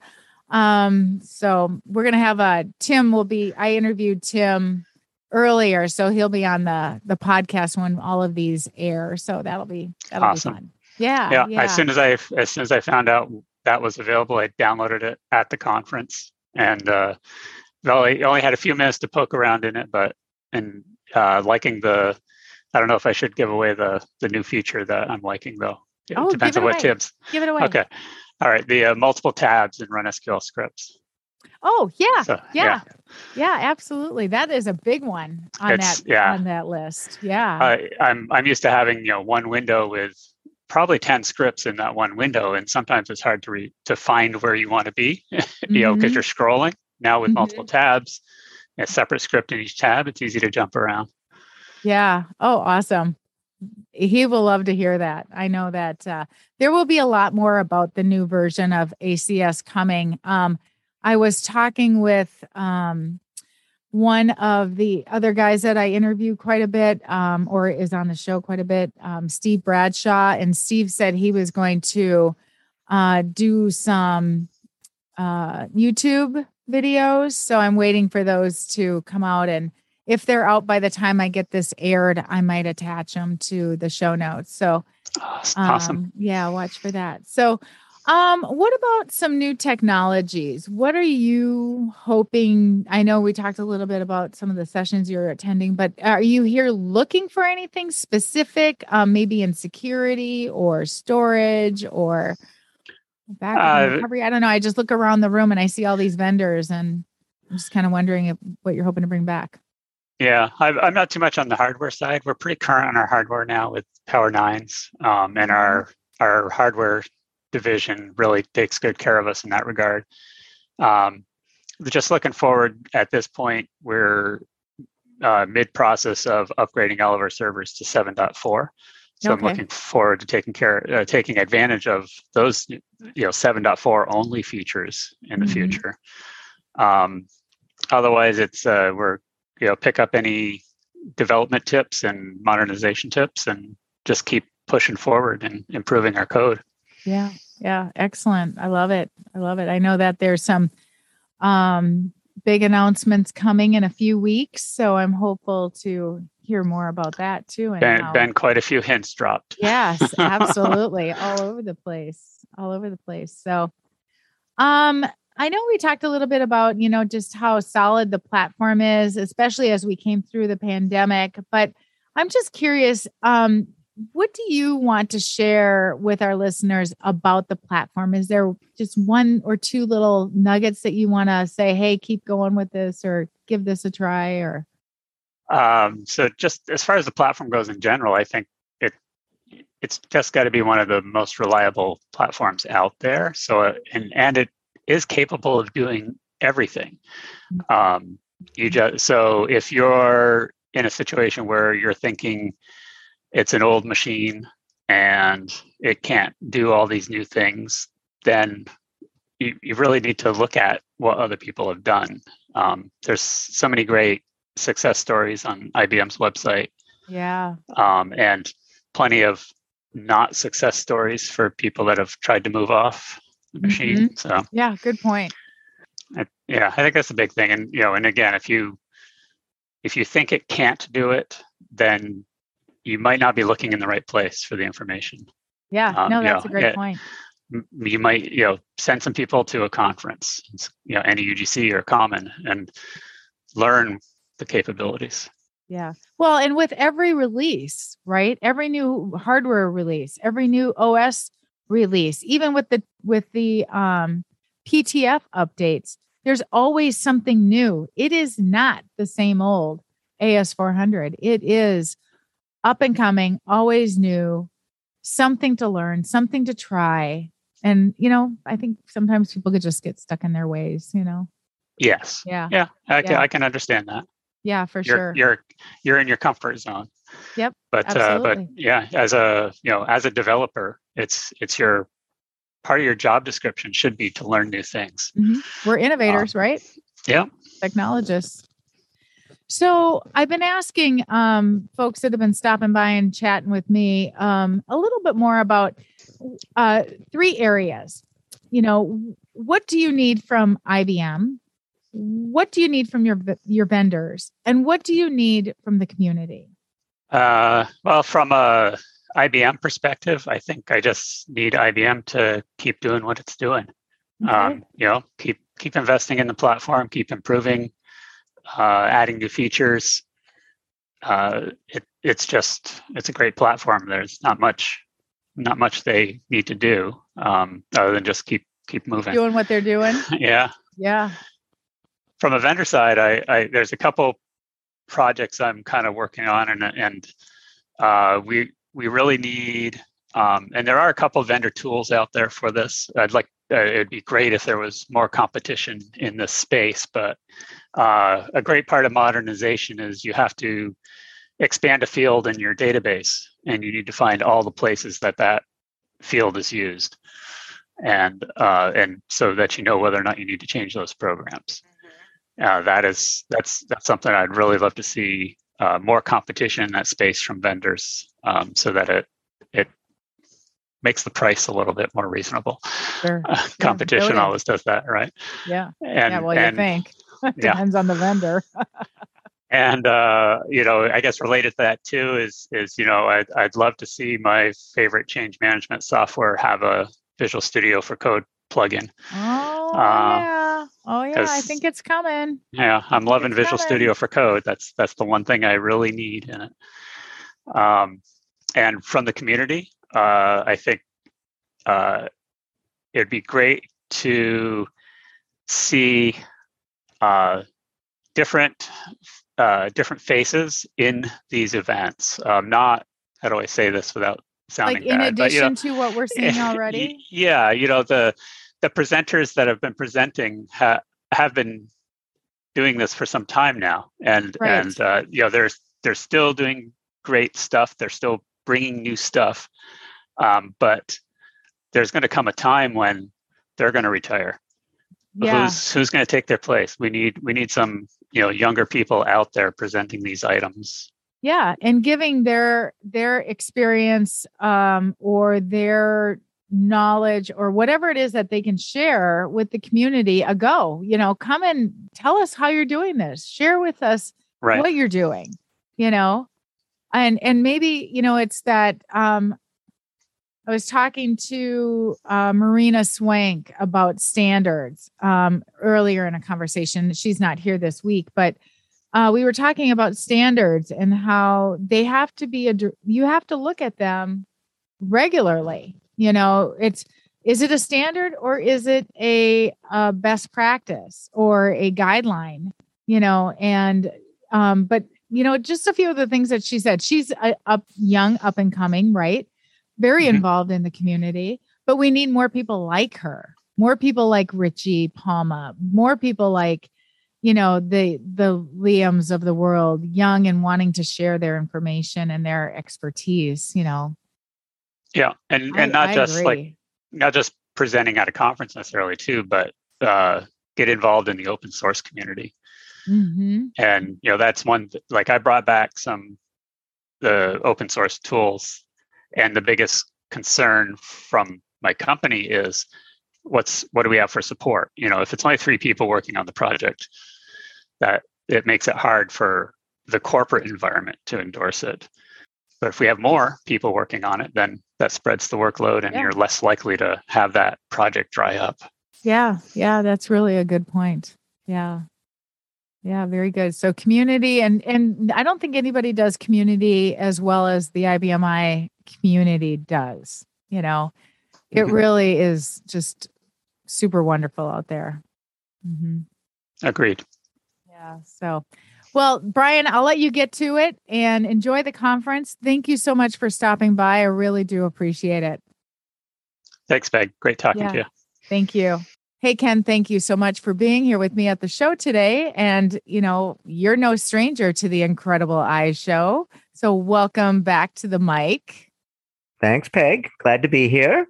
Um, so we're going to have a Tim will be, I interviewed Tim earlier, so he'll be on the, the podcast when all of these air. So that'll be, that'll awesome. be fun. Yeah, yeah. Yeah. As soon as I, as soon as I found out that was available. I downloaded it at the conference, and uh, only only had a few minutes to poke around in it, but and uh, liking the. I don't know if I should give away the the new feature that I'm liking though. It oh, depends on what tips. Give it away. Okay. All right. The uh, multiple tabs and Run SQL scripts. Oh yeah. So, yeah. yeah. Absolutely. That is a big one on it's, that yeah. on that list. Yeah. I, I'm I'm used to having, you know, one window with probably 10 scripts in that one window and sometimes it's hard to re- to find where you want to be you mm-hmm. know because you're scrolling. Now with mm-hmm. multiple tabs a separate script in each tab it's easy to jump around. Yeah. Oh awesome. He will love to hear that. I know that uh, there will be a lot more about the new version of acs coming. Um, i was talking with um, one of the other guys that I interview quite a bit, um, or is on the show quite a bit, um, Steve Bradshaw. And Steve said he was going to uh, do some uh, YouTube videos. So I'm waiting for those to come out. And if they're out by the time I get this aired, I might attach them to the show notes. So, awesome. Um, yeah, watch for that. So, um, what about some new technologies? What are you hoping? I know we talked a little bit about some of the sessions you're attending, but are you here looking for anything specific, um, maybe in security or storage or back uh, recovery? I don't know. I just look around the room and I see all these vendors, and I'm just kind of wondering if, what you're hoping to bring back. Yeah, I'm not too much on the hardware side. We're pretty current on our hardware now with Power Nines, um, and our our hardware division really takes good care of us in that regard. Um, just looking forward at this point, we're uh, mid process of upgrading all of our servers to 7.4. So okay. I'm looking forward to taking care, uh, taking advantage of those, you know, 7.4 only features in the mm-hmm. future. Um, otherwise, it's uh, we're you know pick up any development tips and modernization tips and just keep pushing forward and improving our code. Yeah. Yeah. Excellent. I love it. I love it. I know that there's some um, big announcements coming in a few weeks. So I'm hopeful to hear more about that too. And been, how, been quite a few hints dropped. Yes, absolutely. all over the place. All over the place. So um I know we talked a little bit about, you know, just how solid the platform is, especially as we came through the pandemic. But I'm just curious, um, what do you want to share with our listeners about the platform? Is there just one or two little nuggets that you want to say, hey, keep going with this or give this a try or? Um, so just as far as the platform goes in general, I think it it's just got to be one of the most reliable platforms out there. So and and it is capable of doing everything. Mm-hmm. Um, you just so if you're in a situation where you're thinking it's an old machine and it can't do all these new things, then you, you really need to look at what other people have done. Um, there's so many great success stories on IBM's website. Yeah. Um, and plenty of not success stories for people that have tried to move off the machine. Mm-hmm. So yeah, good point. I, yeah, I think that's a big thing. And you know, and again, if you if you think it can't do it, then you might not be looking in the right place for the information. Yeah, um, no, that's know, a great point. You might, you know, send some people to a conference, you know, NEUGC or Common, and learn the capabilities. Yeah. Well, and with every release, right? Every new hardware release, every new OS release, even with the with the um, PTF updates, there's always something new. It is not the same old AS400. It is up and coming, always new, something to learn, something to try. And, you know, I think sometimes people could just get stuck in their ways, you know? Yes. Yeah. Yeah. I, yeah. Can, I can understand that. Yeah, for you're, sure. You're, you're in your comfort zone. Yep. But uh, but yeah, as a you know as a developer, it's it's your part of your job description should be to learn new things. Mm-hmm. We're innovators, um, right? Yeah. Technologists. So I've been asking um, folks that have been stopping by and chatting with me um, a little bit more about uh, three areas. You know, what do you need from IBM? What do you need from your your vendors, and what do you need from the community? Uh, well, from a IBM perspective, I think I just need IBM to keep doing what it's doing. Okay. Um, you know, keep keep investing in the platform, keep improving, uh, adding new features. Uh, it, it's just it's a great platform. There's not much not much they need to do um, other than just keep keep moving, doing what they're doing. yeah, yeah. From a vendor side, I, I there's a couple projects I'm kind of working on, and and uh, we we really need. Um, and there are a couple vendor tools out there for this. I'd like uh, it'd be great if there was more competition in this space, but uh, a great part of modernization is you have to expand a field in your database, and you need to find all the places that that field is used, and uh, and so that you know whether or not you need to change those programs. Mm-hmm. Uh, that is that's that's something I'd really love to see uh, more competition in that space from vendors um, so that it it makes the price a little bit more reasonable. Sure. Uh, competition yeah, always does that, right? Yeah. And, yeah, well, and, you think. Depends yeah. on the vendor. and uh, you know, I guess related to that too is is you know, I'd I'd love to see my favorite change management software have a Visual Studio for Code plugin. Oh uh, yeah. Oh yeah, I think it's coming. Yeah, I'm loving Visual coming. Studio for Code. That's that's the one thing I really need in it. Um, and from the community, uh, I think uh, it'd be great to see uh, different uh, different faces in these events. Um, not how do I say this without sounding like in bad, addition but, you know, to what we're seeing already. Yeah, you know the the presenters that have been presenting ha- have been doing this for some time now, and right. and uh, you know they're they're still doing great stuff. They're still bringing new stuff, um, but there's going to come a time when they're going to retire. Yeah. Who's who's going to take their place? We need we need some you know younger people out there presenting these items. Yeah, and giving their their experience um, or their knowledge or whatever it is that they can share with the community a go. You know, come and tell us how you're doing this. Share with us right. what you're doing. You know, and and maybe you know it's that um I was talking to uh, Marina Schwenk about standards um, earlier in a conversation. She's not here this week, but uh, we were talking about standards and how they have to be a. You have to look at them regularly. You know, it's is it a standard or is it a, a best practice or a guideline? You know, and um, but you know, just a few of the things that she said. She's a, up young, up and coming, right? Very mm-hmm. involved in the community, but we need more people like her, more people like Richie Palma, more people like, you know, the the Liams of the world, young and wanting to share their information and their expertise, you know. Yeah. And and I, not I just agree. like not just presenting at a conference necessarily too, but uh get involved in the open source community. Mm-hmm. And you know, that's one th- like I brought back some the open source tools and the biggest concern from my company is what's what do we have for support? You know if it's only three people working on the project that it makes it hard for the corporate environment to endorse it. But if we have more people working on it then that spreads the workload and yeah. you're less likely to have that project dry up. Yeah yeah that's really a good point. Yeah yeah, very good. So community and and I don't think anybody does community as well as the IBM i community does. You know, it mm-hmm. really is just super wonderful out there. Mm-hmm. Agreed. Yeah. So, well, Brian, I'll let you get to it and enjoy the conference. Thank you so much for stopping by. I really do appreciate it. Thanks, Peg. Great talking yeah. to you. Thank you. Hey, Ken, thank you so much for being here with me at the show today. And, you know, you're no stranger to the Incredible i Show. So, welcome back to the mic. Thanks, Peg. Glad to be here.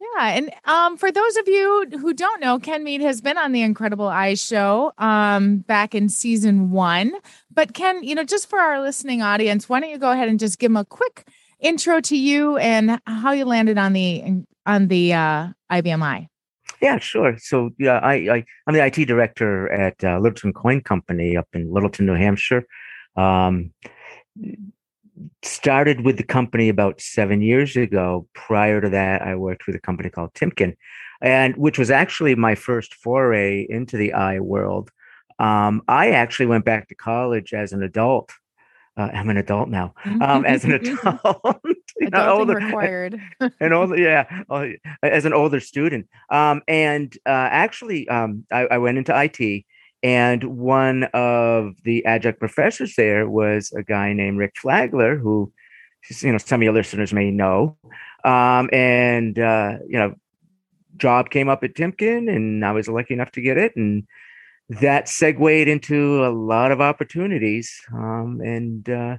Yeah, and um, for those of you who don't know, Ken Meade has been on the Incredible i Show um, back in season one. But Ken, you know, just for our listening audience, why don't you go ahead and just give them a quick intro to you and how you landed on the on the uh, IBM i? Yeah, sure. So yeah, I, I am the IT director at uh, Littleton Coin Company up in Littleton, New Hampshire. Um, started with the company about seven years ago. Prior to that, I worked with a company called Timken, and which was actually my first foray into the I world. Um, I actually went back to college as an adult. Uh, I'm an adult now. Um, as an adult, Adulting older, required. and older, yeah, as an older student. Um, and uh, actually, um, I, I went into IT and one of the adjunct professors there was a guy named Rick Flagler, who you know some of your listeners may know. Um, and uh, you know, job came up at Timken, and I was lucky enough to get it, and that segued into a lot of opportunities. Um, and uh,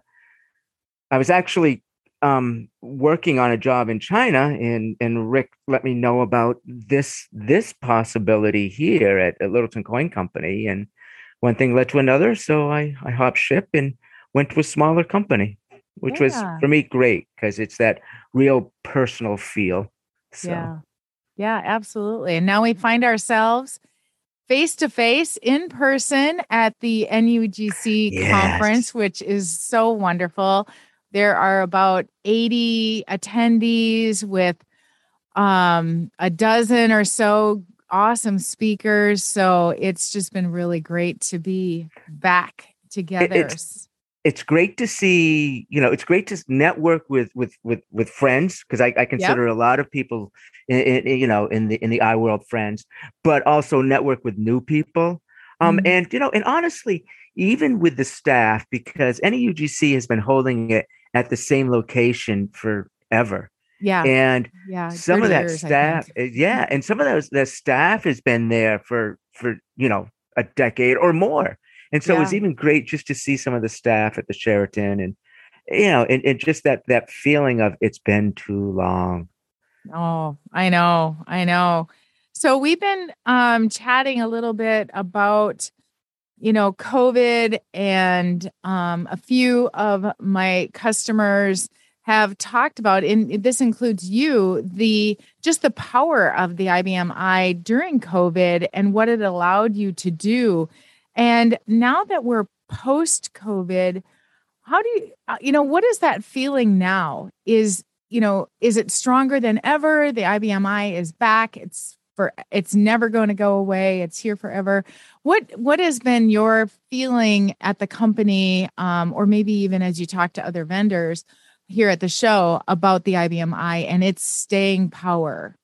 I was actually um, working on a job in China, and and Rick let me know about this this possibility here at, at Littleton Coin Company, and one thing led to another. So I I hopped ship and went to a smaller company, which yeah. was for me great because it's that real personal feel. So. Yeah, yeah, absolutely. And now we find ourselves face to face in person at the NEUGC yes. conference, which is so wonderful. There are about 80 attendees with um, a dozen or so awesome speakers. So it's just been really great to be back together. It's, it's great to see, you know, it's great to network with with with with friends because I, I, consider yep. a lot of people, in, in, you know, in the in the eye world friends, but also network with new people. Um, mm-hmm. and you know, and honestly, even with the staff, because NEUGC has been holding it at the same location forever. Yeah. And yeah, some of that years, staff, eh, yeah, and some of those the staff has been there for for you know a decade or more. And so yeah. it was even great just to see some of the staff at the Sheraton and you know, and, and just that that feeling of it's been too long. Oh, I know. I know. So we've been um chatting a little bit about you know, COVID and um, a few of my customers have talked about, and this includes you, the just the power of the IBM i during COVID and what it allowed you to do. And now that we're post COVID, how do you, uh, you know, what is that feeling now? Is, you know, is it stronger than ever? The IBM i is back. It's for it's never going to go away it's here forever what what has been your feeling at the company um, or maybe even as you talk to other vendors here at the show about the IBM i and its staying power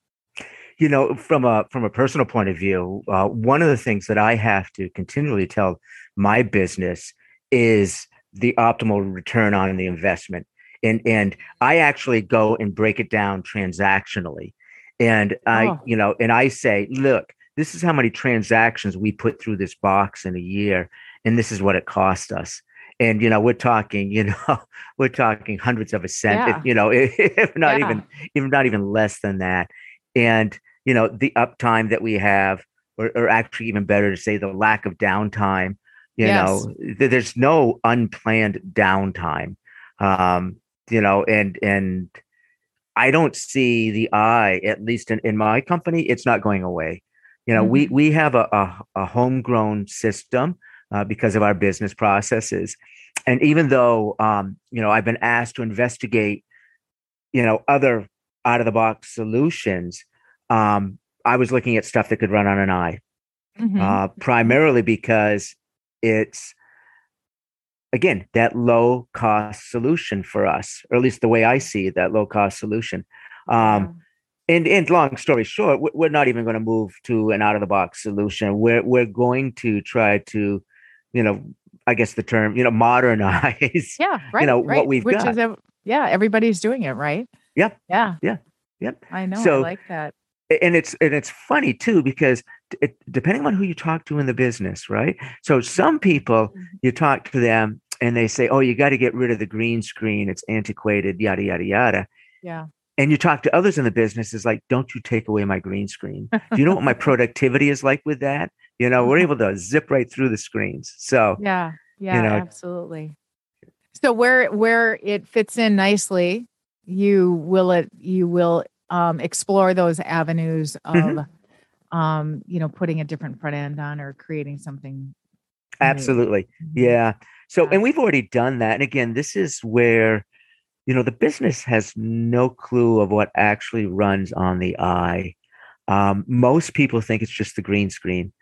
you know from a from a personal point of view uh, one of the things that i have to continually tell my business is the optimal return on the investment and and i actually go and break it down transactionally and I, oh. you know, and I say, look, this is how many transactions we put through this box in a year, and this is what it cost us. And you know, we're talking, you know, we're talking hundreds of a cent, yeah. if, you know, if not yeah. even, even not even less than that. And you know, the uptime that we have, or, or actually even better to say, the lack of downtime. You yes. know, there's no unplanned downtime. Um, you know, and and I don't see the eye, at least in, in my company, it's not going away. You know, mm-hmm. we we have a, a, a homegrown system uh, because of our business processes, and even though um, you know I've been asked to investigate, you know, other out of the box solutions, um, I was looking at stuff that could run on an eye, mm-hmm. uh, primarily because it's again that low cost solution for us or at least the way i see that low cost solution. Um, and and long story short we're not even going to move to an out of the box solution. We're we're going to try to you know i guess the term you know modernize yeah right you know right. what we've Which got. is a, yeah everybody's doing it right? Yep. Yeah. Yeah. Yep. I know so, i like that and it's and it's funny too because it, depending on who you talk to in the business right so some people mm-hmm. you talk to them and they say, "Oh, you got to get rid of the green screen; it's antiquated." Yada yada yada. Yeah. And you talk to others in the business, is like, "Don't you take away my green screen? Do you know what my productivity is like with that? You know, we're able to zip right through the screens. So Yeah. Yeah. You know- absolutely. So where where it fits in nicely, you will it you will um, explore those avenues of Mhm. um, you know putting a different front end on or creating something. absolutely, Mhm. yeah. So, Yeah. and we've already done that. And again, this is where, you know, the business has no clue of what actually runs on the eye. Um, most people think it's just the green screen.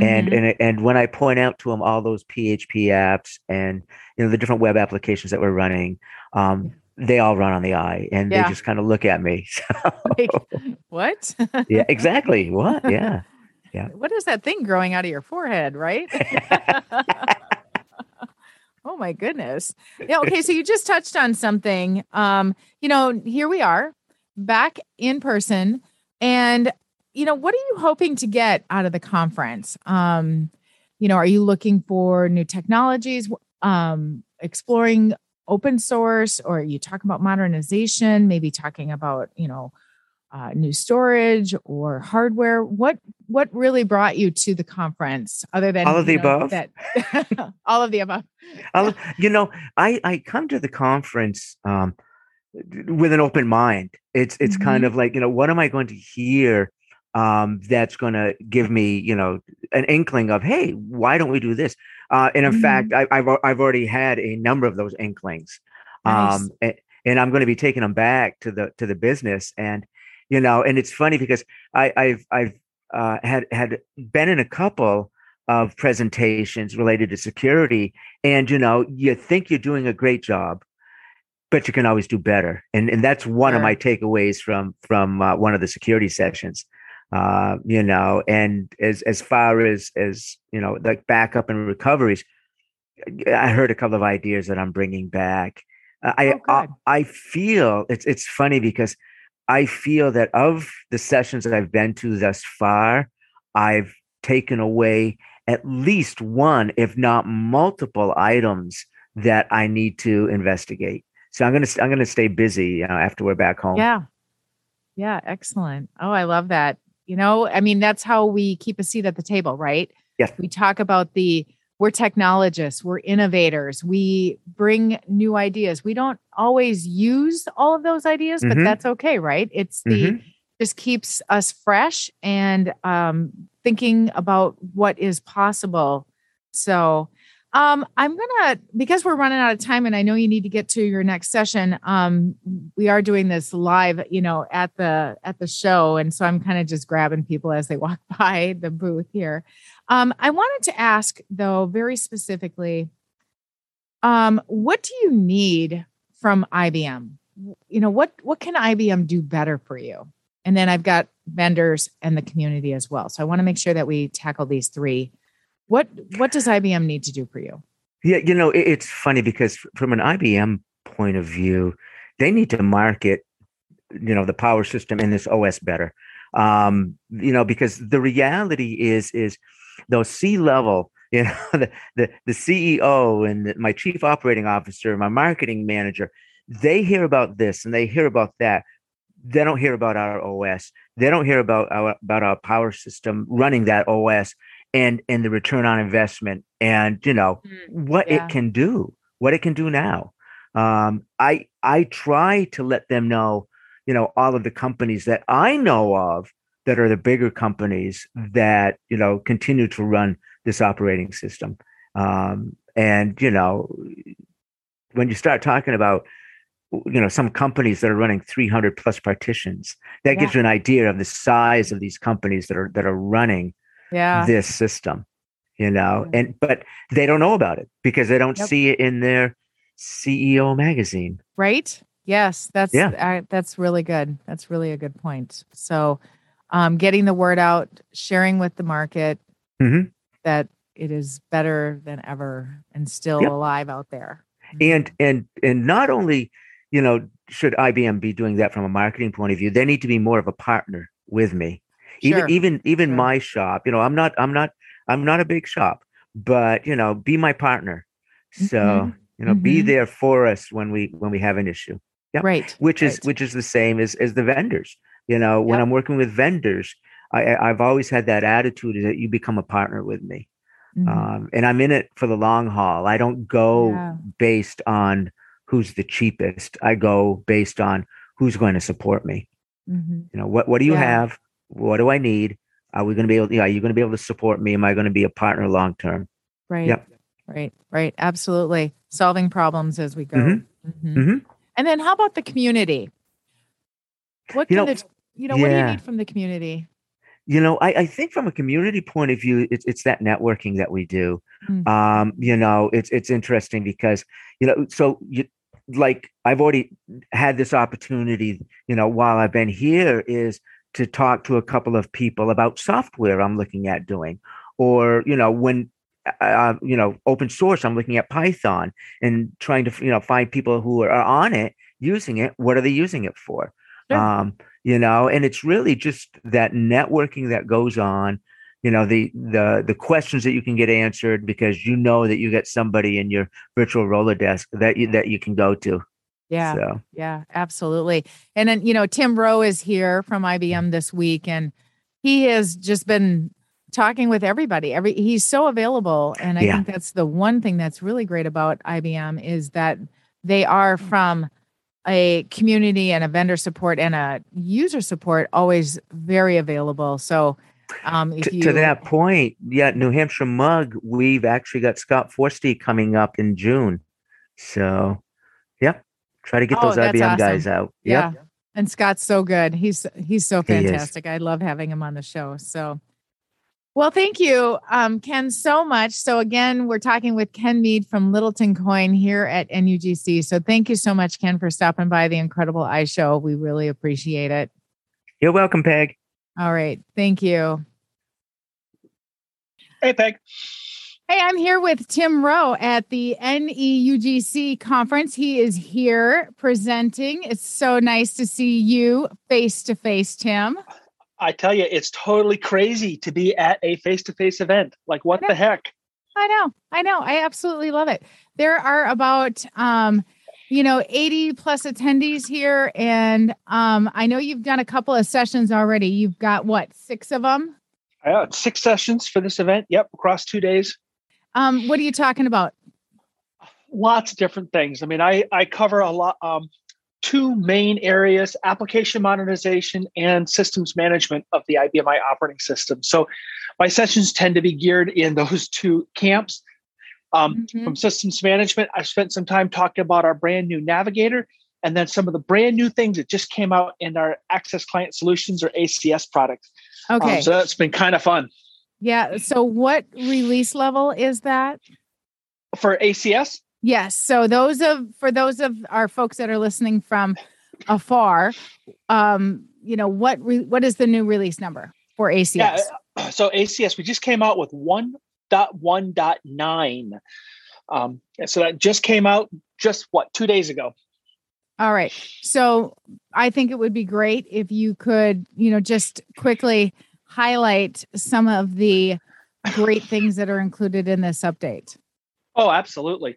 and Mhm. and and when I point out to them all those PHP apps and you know the different web applications that we're running, um, they all run on the eye, and Yeah. they just kind of look at me. Like, what? yeah, exactly. What? Yeah. Yeah. what is that thing growing out of your forehead, right? oh my goodness. Yeah, okay, so you just touched on something. Um, you know, here we are back in person and you know, what are you hoping to get out of the conference? Um, you know, are you looking for new technologies, um, exploring open source, or you talk about modernization, maybe talking about, you know, uh, new storage or hardware what what really brought you to the conference other than All of the know, above? that all of the above I'll, you know, I I come to the conference um, with an open mind. It's it's kind Mhm. of like you know, what am I going to hear um, that's going to give me you know an inkling of hey, why don't we do this? Uh, and in Mhm. fact, I, I've I've already had a number of those inklings, Nice. um, and, and I'm going to be taking them back to the to the business and you know, and it's funny because I, I've I've uh, had had been in a couple of presentations related to security and you know you think you're doing a great job but you can always do better and and that's one of my takeaways from from uh, one of the security sessions uh you know and as as far as as you know like backup and recoveries i heard a couple of ideas that i'm bringing back Uh, i Oh, I. I feel it's it's funny because i feel that of the sessions that i've been to thus far i've taken away at least one, if not multiple items that I need to investigate. So I'm gonna I'm gonna stay busy uh, after we're back home. yeah yeah excellent oh i love that you know i mean that's how we keep a seat at the table right Yes. we talk about the we're technologists we're innovators we bring new ideas we don't always use all of those ideas but Mhm. that's okay right it's the Mhm. just keeps us fresh and um, thinking about what is possible. So um, I'm gonna because we're running out of time, and I know you need to get to your next session. Um, we are doing this live, you know, at the at the show, and so I'm kind of just grabbing people as they walk by the booth here. Um, I wanted to ask though, very specifically, um, what do you need from IBM? You know, what what can IBM do better for you? And then I've got vendors and the community as well. So I want to make sure that we tackle these three. What what does IBM need to do for you? Yeah, you know, it, it's funny because from an IBM point of view, they need to market, you know, the power system and this OS better. Um, you know, because the reality is is those C level, you know, the, the the CEO and the- my chief operating officer, my marketing manager, they hear about this and they hear about that. They don't hear about our OS. They don't hear about our about our power system running that OS and and the return on investment and you know what Yeah. it can do, what it can do now. Um, I I try to let them know, you know, all of the companies that I know of that are the bigger companies that you know continue to run this operating system. Um, and you know, when you start talking about you know some companies that are running 300 plus partitions that gives you an idea of the size of these companies that are that are running Yeah. this system you know Yeah. and but they don't know about it because they don't Yep. see it in their ceo magazine right? Yes, that's Yeah. uh, that's really good. That's really a good point. So, um, getting the word out, sharing with the market Mhm. that it is better than ever and still Yep. alive out there. and and and not only you know should ibm be doing that from a marketing point of view they need to be more of a partner with me Sure. even even Sure. my shop you know i'm not i'm not i'm not a big shop but you know be my partner so Mhm. You know, be Mhm. there for us when we when we have an issue. Yep. Right. Which is right. which is the same as as the vendors. You know, when Yep. I'm working with vendors, I, I've always had that attitude that you become a partner with me, Mhm. um, and I'm in it for the long haul. I don't go Yeah. based on who's the cheapest. I go based on who's going to support me. Mhm. You know, what what do you Yeah. have? What do I need? Are we going to be able? Yeah, are you going to be able to support me? Am I going to be a partner long term? Right. Yep. Right. Right. Absolutely. Solving problems as we go. Mhm. Mhm. Mhm. And then how about the community? What You know, the you know, what do you need from the community? You know, I, I think from a community point of view, it's it's that networking that we do. Mhm. Um, you know, it's it's interesting because you know, so you like I've already had this opportunity. You know, while I've been here, is to talk to a couple of people about software I'm looking at doing, or you know, when uh, you know, open source, I'm looking at Python and trying to you know find people who are on it using it. What are they using it for? Sure. Um, you know, and it's really just that networking that goes on. You know, the the the questions that you can get answered because you know that you got somebody in your virtual Rolodex that you that you can go to. Yeah. So Yeah, absolutely. And then, you know, Tim Rowe is here from IBM this week and he has just been talking with everybody. Every he's so available and I Yeah. think that's the one thing that's really great about IBM is that they are from a community and a vendor support and a user support always very available. So um if to, you to that point, yeah, New Hampshire Mug, we've actually got Scott Forstie coming up in June. So, try to get Oh, those IBM awesome. guys out. Yeah. Yep. And Scott's so good. He's he's so He fantastic. I love having him on the show. So well, thank you, um, Ken, so much. So again, we're talking with Ken Meade from Littleton Coin here at NEUGC. So thank you so much, Ken, for stopping by the Incredible i Show. We really appreciate it. You're welcome, Peg. All right. Thank you. Hey, Peg. Hey, I'm here with Tim Rowe at the NEUGC conference. He is here presenting. It's so nice to see you face to face, Tim. I tell you, it's totally crazy to be at a face-to-face event. Like, what the heck? I know. I know. I absolutely love it. There are about um, you know, 80 plus attendees here and um I know you've done a couple of sessions already. You've got what, 6 of them? Uh, six sessions for this event. Yep, across two days. Um what are you talking about? Lots of different things. I mean, I I cover a lot. Um, two main areas: application modernization and systems management of the IBM i operating system. So, my sessions tend to be geared in those two camps. Um, Mhm. From systems management, I spent some time talking about our brand new Navigator, and then some of the brand new things that just came out in our Access Client Solutions or ACS product. Um, Okay. so that's been kind of fun yeah, so what release level is that? for ACS. Yes. So those of for those of our folks that are listening from afar, um, you know, what re- what is the new release number for ACS? Yeah, so ACS, we just came out with 1.1.9. Um, so that just came out just what, two days ago. All right. So I think it would be great if you could, you know, just quickly highlight some of the great things that are included in this update. Oh, absolutely.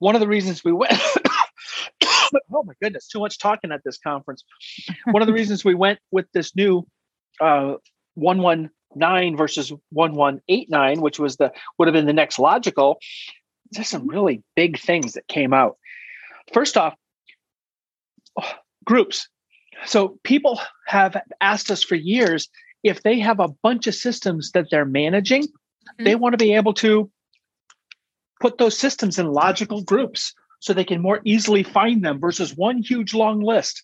One of the reasons we went, oh my goodness, too much talking at this conference. One of the reasons we went with this new uh, 119 versus 1189, which was the would have been the next logical, there's some really big things that came out. First off, groups. So people have asked us for years if they have a bunch of systems that they're managing, mm-hmm. they want to be able to put those systems in logical groups so they can more easily find them versus one huge long list.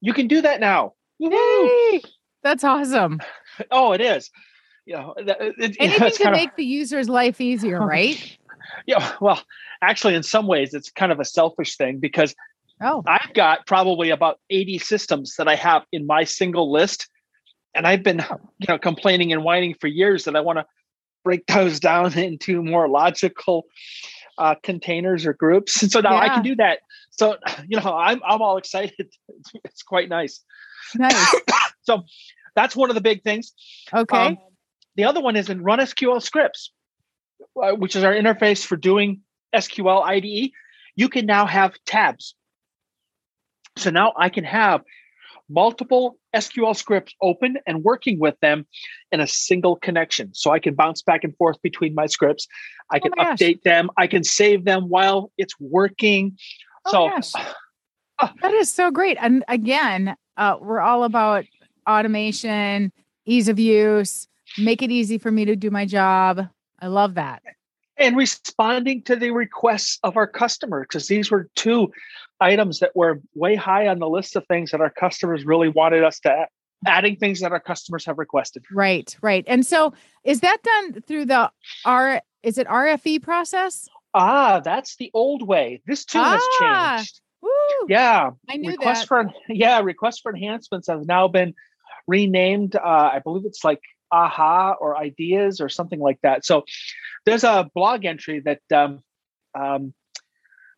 You can do that now. Yay! That's awesome. Oh, it is. You know, it, Anything to kind of- make the user's life easier, oh, right? yeah. Well, actually, in some ways, it's kind of a selfish thing because Oh, I've got probably about 80 systems that I have in my single list. And I've been, you know, complaining and whining for years that I want to break those down into more logical uh, containers or groups. And so now I can do that. So, you know, I'm, I'm all excited. It's, it's quite nice. nice. So that's one of the big things. Okay. Um, the other one is in Run SQL scripts, uh, which is our interface for doing SQL IDE, you can now have tabs. So now I can have multiple SQL scripts open and working with them in a single connection. So I can bounce back and forth between my scripts. I can oh update them. I can save them while it's working. Oh so that is so great. And again, uh, we're all about automation, ease of use, make it easy for me to do my job. I love that. And responding to the requests of our customers, because these were two items that were way high on the list of things that our customers really wanted us to add, adding things that our customers have requested. Right, right. And so is that done through the R is it RFE process? Ah, that's the old way. This too ah, has changed. Woo, yeah. I knew requests that. for yeah, requests for enhancements have now been renamed. Uh, I believe it's like aha or ideas or something like that. So there's a blog entry that um, um,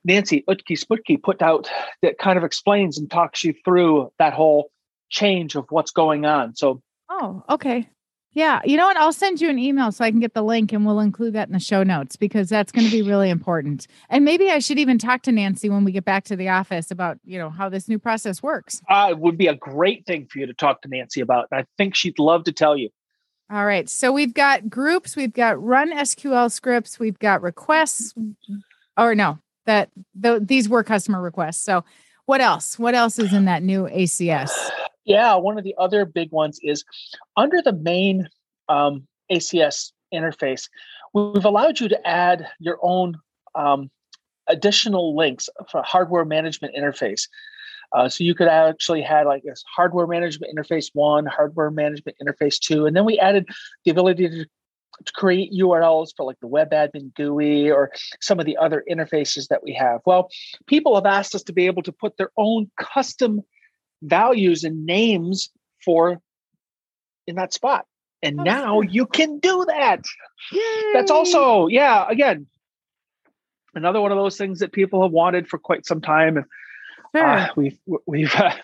Nancy Uthke-Schmucki put out that kind of explains and talks you through that whole change of what's going on. So, oh, okay. Yeah. You know what? I'll send you an email so I can get the link and we'll include that in the show notes because that's going to be really important. And maybe I should even talk to Nancy when we get back to the office about, you know, how this new process works. Uh, it would be a great thing for you to talk to Nancy about. I think she'd love to tell you. All right. So we've got groups, we've got run SQL scripts, we've got requests, or no, that the, these were customer requests. So what else? What else is in that new ACS? Yeah, one of the other big ones is under the main um, ACS interface, we've allowed you to add your own um, additional links for hardware management interface. Uh, so you could actually have like this hardware management interface one, hardware management interface two, and then we added the ability to, to create URLs for like the web admin GUI or some of the other interfaces that we have. Well, people have asked us to be able to put their own custom values and names for in that spot. And now you can do that. Yay. That's also, yeah, again, another one of those things that people have wanted for quite some time. Sure. Uh, we've we've uh,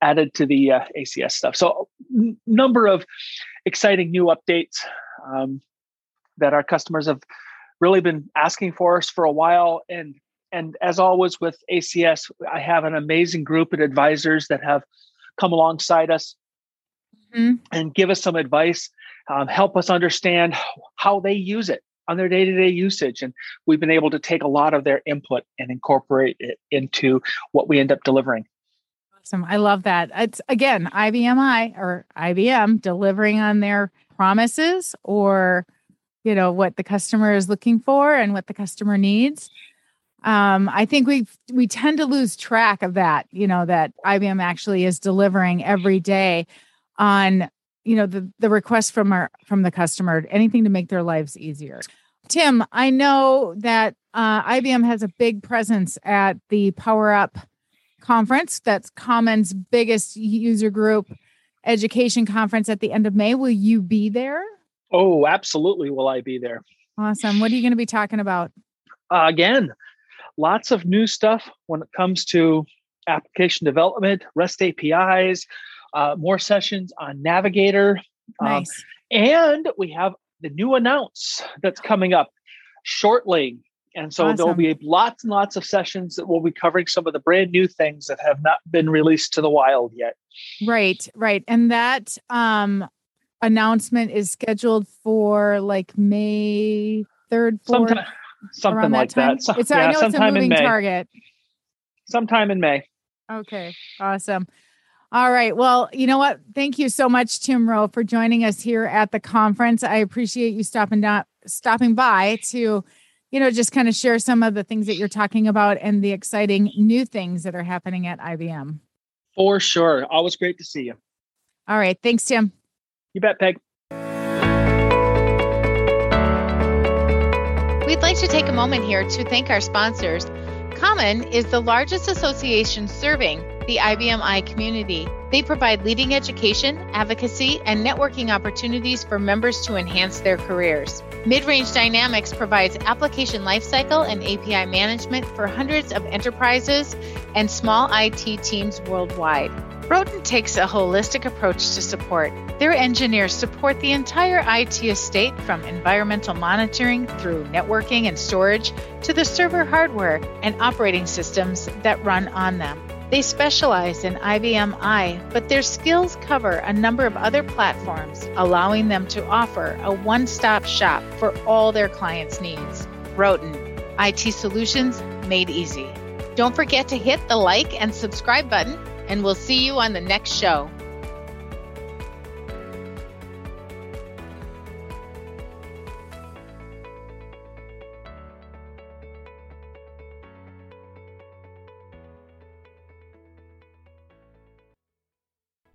added to the uh, ACS stuff. So, n- number of exciting new updates um, that our customers have really been asking for us for a while. And and as always with ACS, I have an amazing group of advisors that have come alongside us mm-hmm. and give us some advice, um, help us understand how they use it on their day-to-day usage and we've been able to take a lot of their input and incorporate it into what we end up delivering. Awesome. I love that. It's again IBM i or ibm delivering on their promises or you know what the customer is looking for and what the customer needs. Um, i think we we tend to lose track of that you know that ibm actually is delivering every day on you know the the request from our from the customer anything to make their lives easier. Tim i know that uh, ibm has a big presence at the power up conference. That's common's biggest user group education conference at the end of may. Will you be there? Oh absolutely will i be there. Awesome. What are you going to be talking about? Uh, again lots of new stuff when it comes to application development rest apis uh, more sessions on Navigator. Um, nice. Um, and we have the new announce that's coming up shortly. And so awesome. there'll be lots and lots of sessions that will be covering some of the brand new things that have not been released to the wild yet. Right, right. And that um announcement is scheduled for like May 3rd, 4th. Sometime, something like that. that. It's, yeah, I know it's a moving target. Sometime in May. Okay, awesome. All right. Well, you know what? Thank you so much, Tim Rowe, for joining us here at the conference. I appreciate you stopping down, stopping by to, you know, just kind of share some of the things that you're talking about and the exciting new things that are happening at IBM. For sure. Always great to see you. All right. Thanks, Tim. You bet, Peg. We'd like to take a moment here to thank our sponsors. Common is the largest association serving the IBM i community. They provide leading education, advocacy, and networking opportunities for members to enhance their careers. Midrange Dynamics provides application lifecycle and API management for hundreds of enterprises and small IT teams worldwide. Rowton takes a holistic approach to support. Their engineers support the entire IT estate from environmental monitoring through networking and storage to the server hardware and operating systems that run on them. They specialize in IBM i, but their skills cover a number of other platforms, allowing them to offer a one stop shop for all their clients' needs. Rowton, IT solutions made easy. Don't forget to hit the like and subscribe button, and we'll see you on the next show.